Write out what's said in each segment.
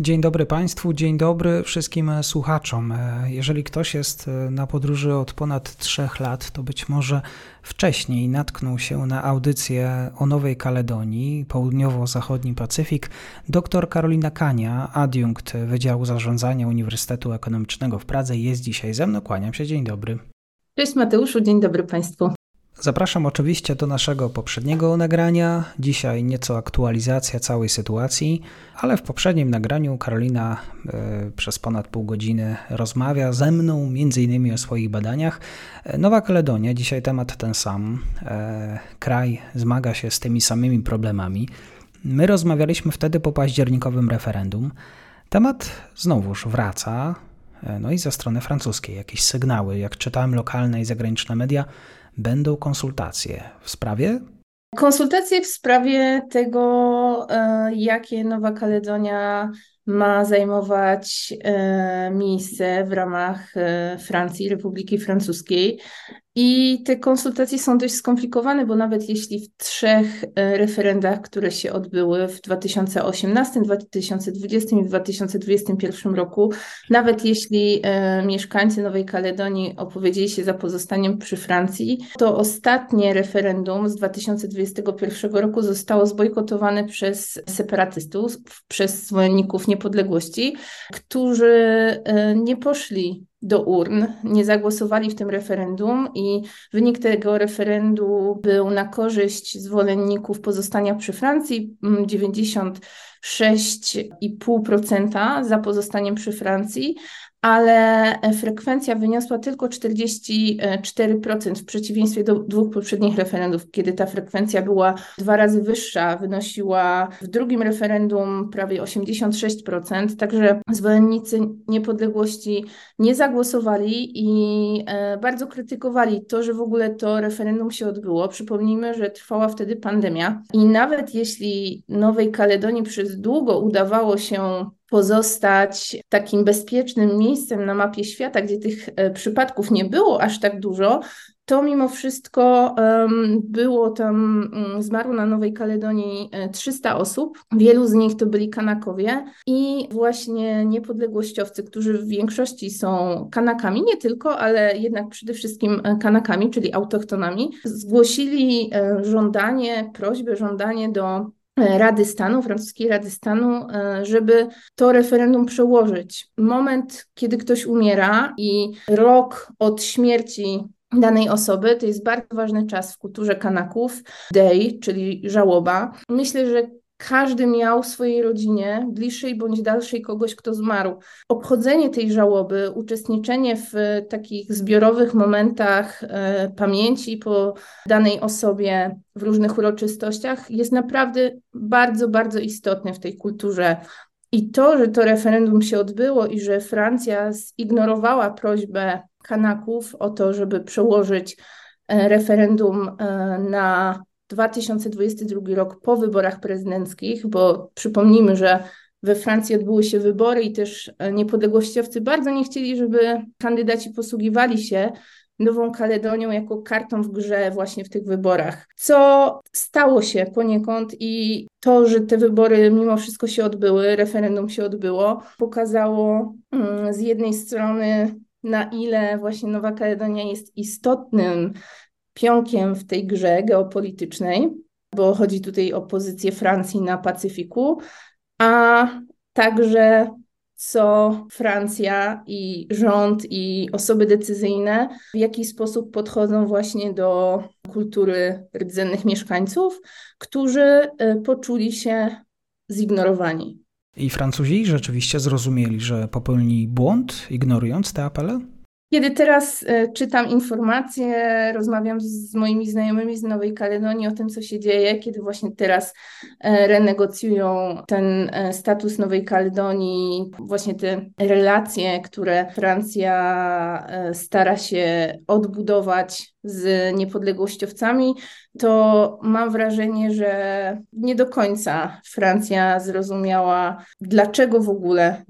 Dzień dobry Państwu, dzień dobry wszystkim słuchaczom. Jeżeli ktoś jest na podróży od ponad trzech lat, to być może wcześniej natknął się na audycję o Nowej Kaledonii, południowo-zachodni Pacyfik. Dr Karolina Kania, adiunkt Wydziału Zarządzania Uniwersytetu Ekonomicznego w Pradze, jest dzisiaj ze mną. Kłaniam się, dzień dobry. Cześć Mateuszu, dzień dobry Państwu. Zapraszam oczywiście do naszego poprzedniego nagrania. Dzisiaj nieco aktualizacja całej sytuacji, ale w poprzednim nagraniu Karolina y, przez ponad pół godziny rozmawia ze mną m.in. o swoich badaniach. E, Nowa Kaledonia, dzisiaj temat ten sam. E, kraj zmaga się z tymi samymi problemami. My rozmawialiśmy wtedy po październikowym referendum. Temat znowuż wraca. No i ze strony francuskiej jakieś sygnały, jak czytałem lokalne i zagraniczne media, będą konsultacje w sprawie? Konsultacje w sprawie tego, e, jakie Nowa Kaledonia ma zajmować e, miejsce w ramach e, Francji, Republiki Francuskiej. I te konsultacje są dość skomplikowane, bo nawet jeśli w trzech e, referendach, które się odbyły w 2018, 2020 i 2021 roku, nawet jeśli e, mieszkańcy Nowej Kaledonii opowiedzieli się za pozostaniem przy Francji, to ostatnie referendum z 2021 roku zostało zbojkotowane przez separatystów, przez zwolenników niepodległości, którzy e, nie poszli do urn, nie zagłosowali w tym referendum i wynik tego referendum był na korzyść zwolenników pozostania przy Francji. 96,5% mm, za pozostaniem przy Francji, ale frekwencja wyniosła tylko 44% w przeciwieństwie do dwóch poprzednich referendów, kiedy ta frekwencja była dwa razy wyższa, wynosiła w drugim referendum prawie 86%, także zwolennicy niepodległości nie zagłosowali i e, bardzo krytykowali to, że w ogóle to referendum się odbyło. Przypomnijmy, że trwała wtedy pandemia i nawet jeśli Nowej Kaledonii przez długo udawało się pozostać takim bezpiecznym miejscem na mapie świata, gdzie tych e, przypadków nie było aż tak dużo, to mimo wszystko było tam, um, zmarło na Nowej Kaledonii 300 e, osób. Wielu z nich to byli Kanakowie i właśnie niepodległościowcy, którzy w większości są Kanakami, nie tylko, ale jednak przede wszystkim e, Kanakami, czyli autochtonami, zgłosili żądanie, prośbę, żądanie do Rady Stanu, francuskiej Rady Stanu, e, żeby to referendum przełożyć. Moment, kiedy ktoś umiera i rok od śmierci danej osoby, to jest bardzo ważny czas w kulturze Kanaków, day, czyli żałoba. Myślę, że każdy miał w swojej rodzinie, bliższej bądź dalszej, kogoś, kto zmarł. Obchodzenie tej żałoby, uczestniczenie w takich zbiorowych momentach e, pamięci po danej osobie w różnych uroczystościach jest naprawdę bardzo, bardzo istotne w tej kulturze. I to, że to referendum się odbyło i że Francja zignorowała prośbę Kanaków o to, żeby przełożyć e, referendum e, na 2022 rok po wyborach prezydenckich, bo przypomnijmy, że we Francji odbyły się wybory i też e, niepodległościowcy bardzo nie chcieli, żeby kandydaci posługiwali się Nową Kaledonią jako kartą w grze właśnie w tych wyborach. Co stało się poniekąd i to, że te wybory mimo wszystko się odbyły, referendum się odbyło, pokazało mm, z jednej strony na ile właśnie Nowa Kaledonia jest istotnym pionkiem w tej grze geopolitycznej, bo chodzi tutaj o pozycję Francji na Pacyfiku, a także co Francja i rząd i osoby decyzyjne w jaki sposób podchodzą właśnie do kultury rdzennych mieszkańców, którzy y, poczuli się zignorowani. I Francuzi rzeczywiście zrozumieli, że popełnili błąd, ignorując te apele? Kiedy teraz e, czytam informacje, rozmawiam z moimi znajomymi z Nowej Kaledonii o tym, co się dzieje, kiedy właśnie teraz e, renegocjują ten e, status Nowej Kaledonii, właśnie te relacje, które Francja stara się odbudować z niepodległościowcami, to mam wrażenie, że nie do końca Francja zrozumiała, dlaczego w ogóle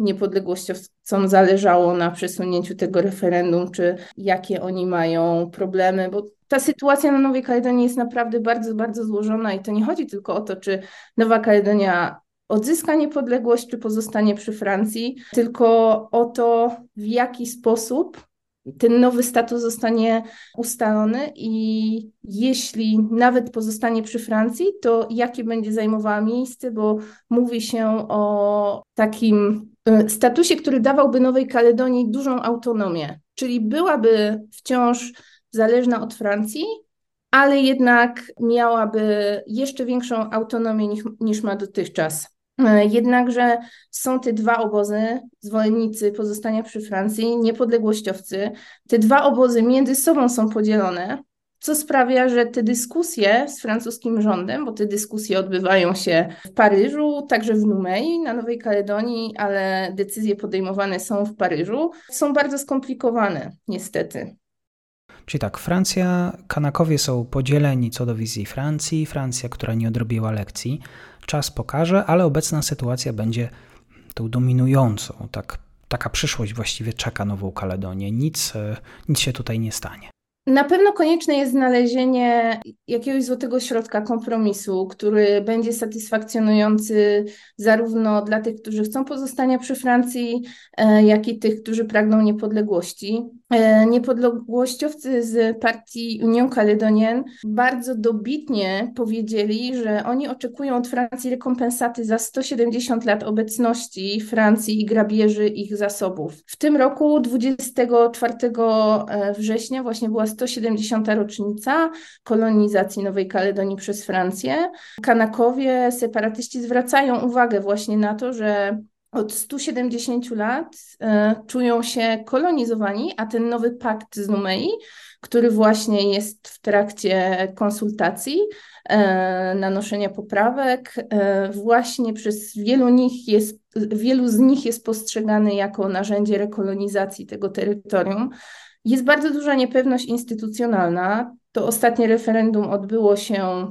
niepodległościowcom zależało na przesunięciu tego referendum, czy jakie oni mają problemy, bo ta sytuacja na Nowej Kaledonii jest naprawdę bardzo, bardzo złożona i to nie chodzi tylko o to, czy Nowa Kaledonia odzyska niepodległość, czy pozostanie przy Francji, tylko o to, w jaki sposób ten nowy status zostanie ustalony i jeśli nawet pozostanie przy Francji, to jakie będzie zajmowała miejsce, bo mówi się o takim e, statusie, który dawałby Nowej Kaledonii dużą autonomię, czyli byłaby wciąż zależna od Francji, ale jednak miałaby jeszcze większą autonomię niż, niż ma dotychczas. E, jednakże są te dwa obozy, zwolennicy pozostania przy Francji, niepodległościowcy. Te dwa obozy między sobą są podzielone, co sprawia, że te dyskusje z francuskim rządem, bo te dyskusje odbywają się w Paryżu, także w Numei, na Nowej Kaledonii, ale decyzje podejmowane są w Paryżu, są bardzo skomplikowane, niestety. Czyli tak, Francja, Kanakowie są podzieleni co do wizji Francji, Francja, która nie odrobiła lekcji. Czas pokaże, ale obecna sytuacja będzie tą dominującą. Tak, taka przyszłość właściwie czeka Nową Kaledonię. Nic, e, nic się tutaj nie stanie. Na pewno konieczne jest znalezienie jakiegoś złotego środka kompromisu, który będzie satysfakcjonujący zarówno dla tych, którzy chcą pozostania przy Francji, e, jak i tych, którzy pragną niepodległości. E, niepodległościowcy z partii Union Caledonienne bardzo dobitnie powiedzieli, że oni oczekują od Francji rekompensaty za 170 lat obecności Francji i grabieży ich zasobów. W tym roku 24 e, września właśnie była 170. rocznica kolonizacji Nowej Kaledonii przez Francję. Kanakowie, separatyści zwracają uwagę właśnie na to, że od 170 lat e, czują się kolonizowani, a ten nowy pakt z Numei, który właśnie jest w trakcie konsultacji, e, nanoszenia poprawek, e, właśnie przez wielu, nich jest, wielu z nich jest postrzegany jako narzędzie rekolonizacji tego terytorium. Jest bardzo duża niepewność instytucjonalna. To ostatnie referendum odbyło się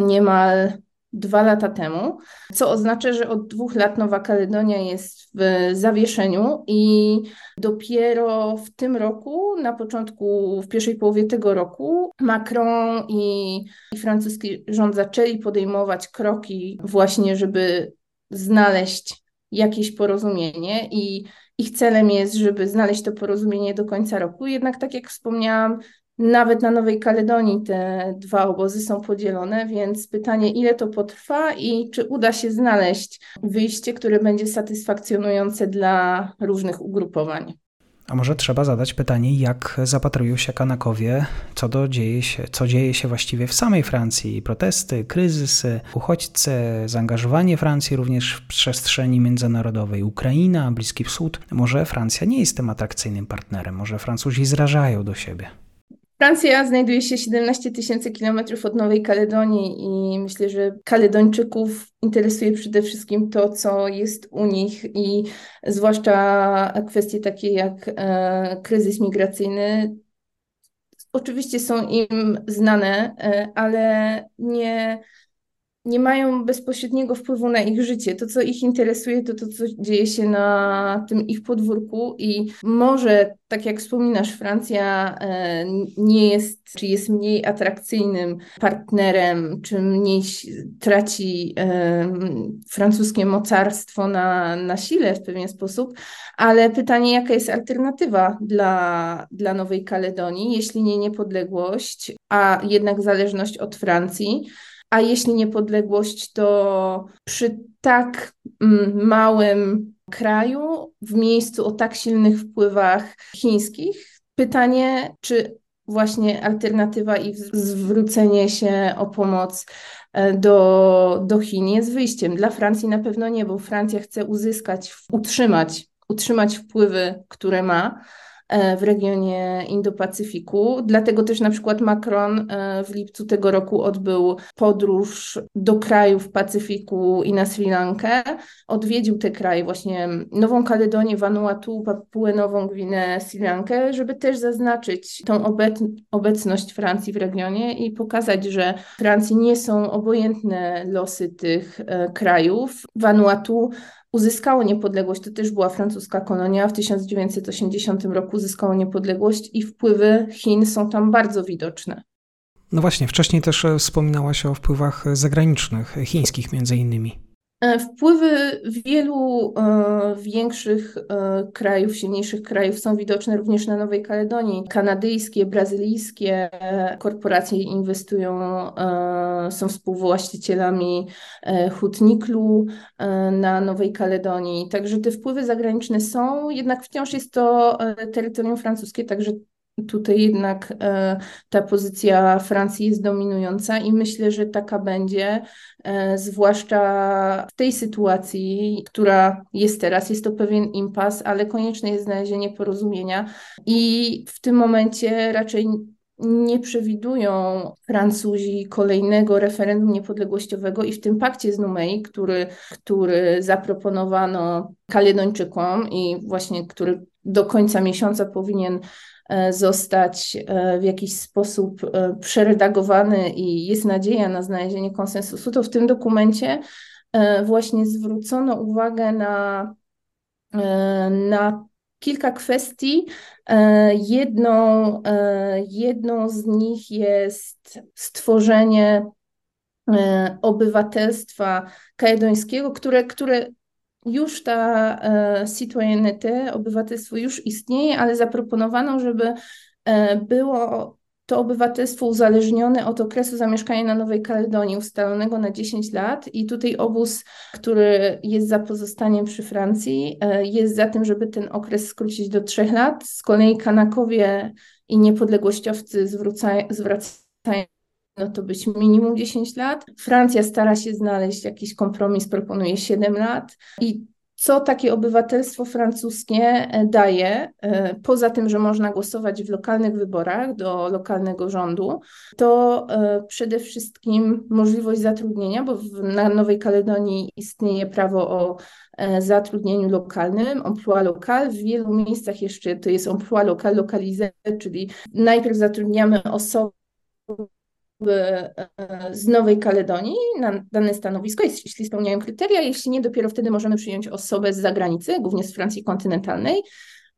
niemal dwa lata temu, co oznacza, że od dwóch lat Nowa Kaledonia jest w zawieszeniu i dopiero w tym roku, na początku, w pierwszej połowie tego roku, Macron i, i francuski rząd zaczęli podejmować kroki właśnie, żeby znaleźć jakieś porozumienie i ich celem jest, żeby znaleźć to porozumienie do końca roku. Jednak tak jak wspomniałam, nawet na Nowej Kaledonii te dwa obozy są podzielone, więc pytanie, ile to potrwa i czy uda się znaleźć wyjście, które będzie satysfakcjonujące dla różnych ugrupowań. A może trzeba zadać pytanie, jak zapatrują się Kanakowie, co, do dzieje się, co dzieje się właściwie w samej Francji? Protesty, kryzysy, uchodźcy, zaangażowanie Francji również w przestrzeni międzynarodowej, Ukraina, Bliski Wschód. Może Francja nie jest tym atrakcyjnym partnerem, może Francuzi zrażają do siebie. Francja znajduje się 17 tysięcy kilometrów od Nowej Kaledonii i myślę, że Kaledończyków interesuje przede wszystkim to, co jest u nich i zwłaszcza kwestie takie jak e, kryzys migracyjny. Oczywiście są im znane, e, ale nie nie mają bezpośredniego wpływu na ich życie. To, co ich interesuje, to to, co dzieje się na tym ich podwórku. I może, tak jak wspominasz, Francja e, nie jest, czy jest mniej atrakcyjnym partnerem, czy mniej traci e, francuskie mocarstwo na, na sile w pewien sposób, ale pytanie, jaka jest alternatywa dla, dla Nowej Kaledonii, jeśli nie niepodległość, a jednak zależność od Francji, a jeśli niepodległość, to przy tak mm, małym kraju, w miejscu o tak silnych wpływach chińskich, pytanie, czy właśnie alternatywa i zwrócenie się o pomoc e, do, do Chin jest wyjściem. Dla Francji na pewno nie, bo Francja chce uzyskać, utrzymać, utrzymać wpływy, które ma w regionie Indo-Pacyfiku. Dlatego też na przykład Macron w lipcu tego roku odbył podróż do krajów Pacyfiku i na Sri Lankę. Odwiedził te kraje, właśnie Nową Kaledonię, Vanuatu, Papuę Nową Gwinę, Sri Lankę, żeby też zaznaczyć tą obecność Francji w regionie i pokazać, że Francji nie są obojętne losy tych e, krajów. Vanuatu uzyskało niepodległość, to też była francuska kolonia, w 1980 roku uzyskało niepodległość i wpływy Chin są tam bardzo widoczne. No właśnie, wcześniej też wspominałaś o wpływach zagranicznych, chińskich między innymi. E, wpływy wielu e, większych e, krajów, silniejszych krajów są widoczne również na Nowej Kaledonii. Kanadyjskie, brazylijskie korporacje inwestują, są współwłaścicielami hutniklu na Nowej Kaledonii. Także te wpływy zagraniczne są, jednak wciąż jest to terytorium francuskie, także Tutaj jednak e, ta pozycja Francji jest dominująca i myślę, że taka będzie, e, zwłaszcza w tej sytuacji, która jest teraz. Jest to pewien impas, ale konieczne jest znalezienie porozumienia i w tym momencie raczej nie przewidują Francuzi kolejnego referendum niepodległościowego i w tym pakcie z Numei, który, który zaproponowano Kaledończykom i właśnie który do końca miesiąca powinien zostać e, w jakiś sposób e, przeredagowany i jest nadzieja na znalezienie konsensusu, to w tym dokumencie właśnie zwrócono uwagę na, na kilka kwestii. Jedną, jedną z nich jest stworzenie obywatelstwa kaledońskiego, które, które już ta e, citoyenneté, obywatelstwo już istnieje, ale zaproponowano, żeby e, było to obywatelstwo uzależnione od okresu zamieszkania na Nowej Kaledonii, ustalonego na 10 lat. I tutaj obóz, który jest za pozostaniem przy Francji, e, jest za tym, żeby ten okres skrócić do 3 lat. Z kolei Kanakowie i niepodległościowcy zwracają no to być minimum 10 lat. Francja stara się znaleźć jakiś kompromis, proponuje 7 lat. I co takie obywatelstwo francuskie e, daje, e, poza tym, że można głosować w lokalnych wyborach do lokalnego rządu, to e, przede wszystkim możliwość zatrudnienia, bo na Nowej Kaledonii istnieje prawo o zatrudnieniu lokalnym, emploi local. W wielu miejscach jeszcze to jest emploi local, lokalizę, czyli najpierw zatrudniamy osoby, E, z Nowej Kaledonii na dane stanowisko, jeśli spełniają kryteria, jeśli nie, dopiero wtedy możemy przyjąć osobę z zagranicy, głównie z Francji kontynentalnej.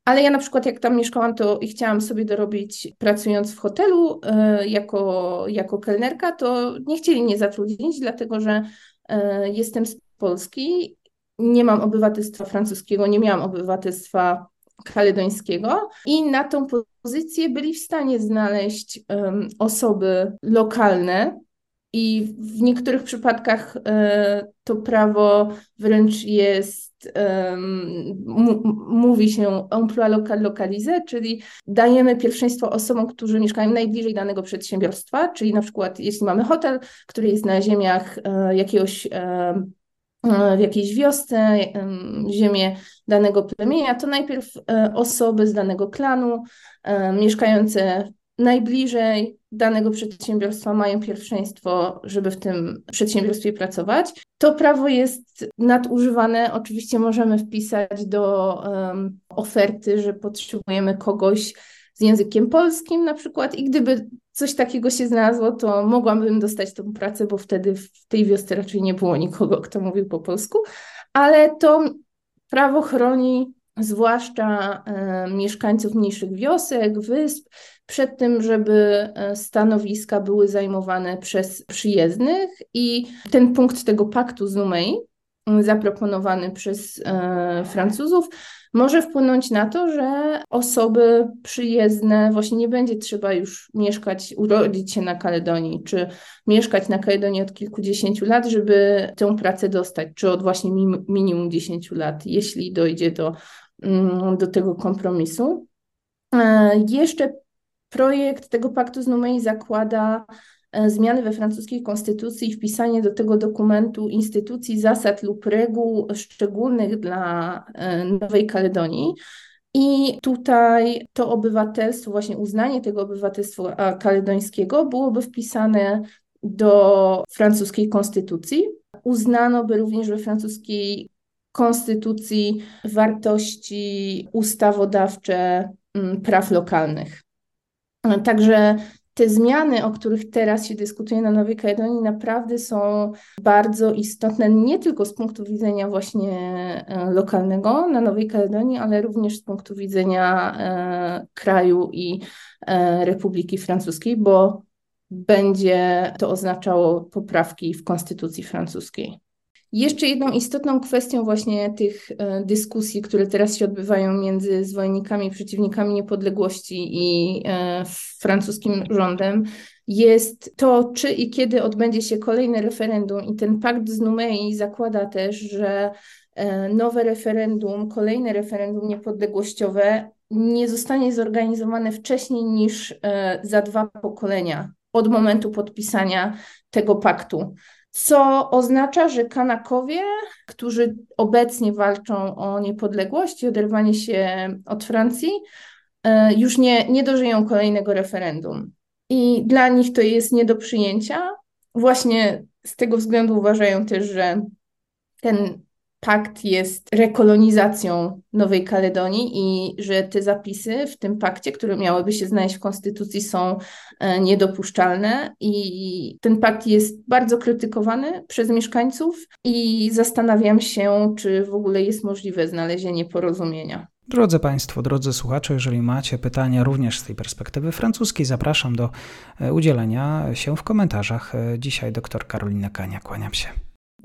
Ale ja na przykład jak tam mieszkałam, to i chciałam sobie dorobić pracując w hotelu y, jako, jako kelnerka, to nie chcieli mnie zatrudnić, dlatego że y, jestem z Polski, nie mam obywatelstwa francuskiego, nie miałam obywatelstwa kaledońskiego i na tą pozycję byli w stanie znaleźć um, osoby lokalne i w niektórych przypadkach e, to prawo wręcz jest, mówi się emploi local localisé, czyli dajemy pierwszeństwo osobom, którzy mieszkają najbliżej danego przedsiębiorstwa, czyli na przykład jeśli mamy hotel, który jest na ziemiach e, jakiegoś w jakiejś wiosce, ziemię danego plemienia, to najpierw e, osoby z danego klanu e, mieszkające najbliżej danego przedsiębiorstwa mają pierwszeństwo, żeby w tym przedsiębiorstwie pracować. To prawo jest nadużywane. Oczywiście możemy wpisać do um, oferty, że potrzebujemy kogoś z językiem polskim na przykład i gdyby coś takiego się znalazło, to mogłabym dostać tą pracę, bo wtedy w tej wiosce raczej nie było nikogo, kto mówił po polsku, ale to prawo chroni zwłaszcza e, mieszkańców mniejszych wiosek, wysp, przed tym, żeby e, stanowiska były zajmowane przez przyjezdnych i ten punkt tego paktu z Numei zaproponowany przez e, Francuzów może wpłynąć na to, że osoby przyjezdne właśnie nie będzie trzeba już mieszkać, urodzić się na Kaledonii, czy mieszkać na Kaledonii od kilkudziesięciu lat, żeby tę pracę dostać, czy od właśnie minimum 10 lat, jeśli dojdzie do, mm, do tego kompromisu. E, jeszcze projekt tego paktu z Numei zakłada zmiany we francuskiej konstytucji i wpisanie do tego dokumentu instytucji, zasad lub reguł szczególnych dla e, Nowej Kaledonii. I tutaj to obywatelstwo, właśnie uznanie tego obywatelstwa kaledońskiego byłoby wpisane do francuskiej konstytucji. Uznano by również we francuskiej konstytucji wartości ustawodawcze mm, praw lokalnych. Także te zmiany, o których teraz się dyskutuje na Nowej Kaledonii, naprawdę są bardzo istotne, nie tylko z punktu widzenia właśnie e, lokalnego na Nowej Kaledonii, ale również z punktu widzenia e, kraju i e, Republiki Francuskiej, bo będzie to oznaczało poprawki w konstytucji francuskiej. Jeszcze jedną istotną kwestią właśnie tych e, dyskusji, które teraz się odbywają między zwolennikami przeciwnikami niepodległości i e, francuskim rządem, jest to, czy i kiedy odbędzie się kolejne referendum. I ten pakt z Numei zakłada też, że e, nowe referendum, kolejne referendum niepodległościowe nie zostanie zorganizowane wcześniej niż za dwa pokolenia od momentu podpisania tego paktu co oznacza, że Kanakowie, którzy obecnie walczą o niepodległość i oderwanie się od Francji, e, już nie, nie dożyją kolejnego referendum. I dla nich to jest nie do przyjęcia. Właśnie z tego względu uważają też, że ten pakt jest rekolonizacją Nowej Kaledonii i że te zapisy w tym pakcie, które miałyby się znaleźć w konstytucji, są e, niedopuszczalne. I ten pakt jest bardzo krytykowany przez mieszkańców i zastanawiam się, czy w ogóle jest możliwe znalezienie porozumienia. Drodzy Państwo, drodzy słuchacze, jeżeli macie pytania również z tej perspektywy francuskiej, zapraszam do e, udzielenia się w komentarzach. E, dzisiaj dr Karolina Kania, kłaniam się.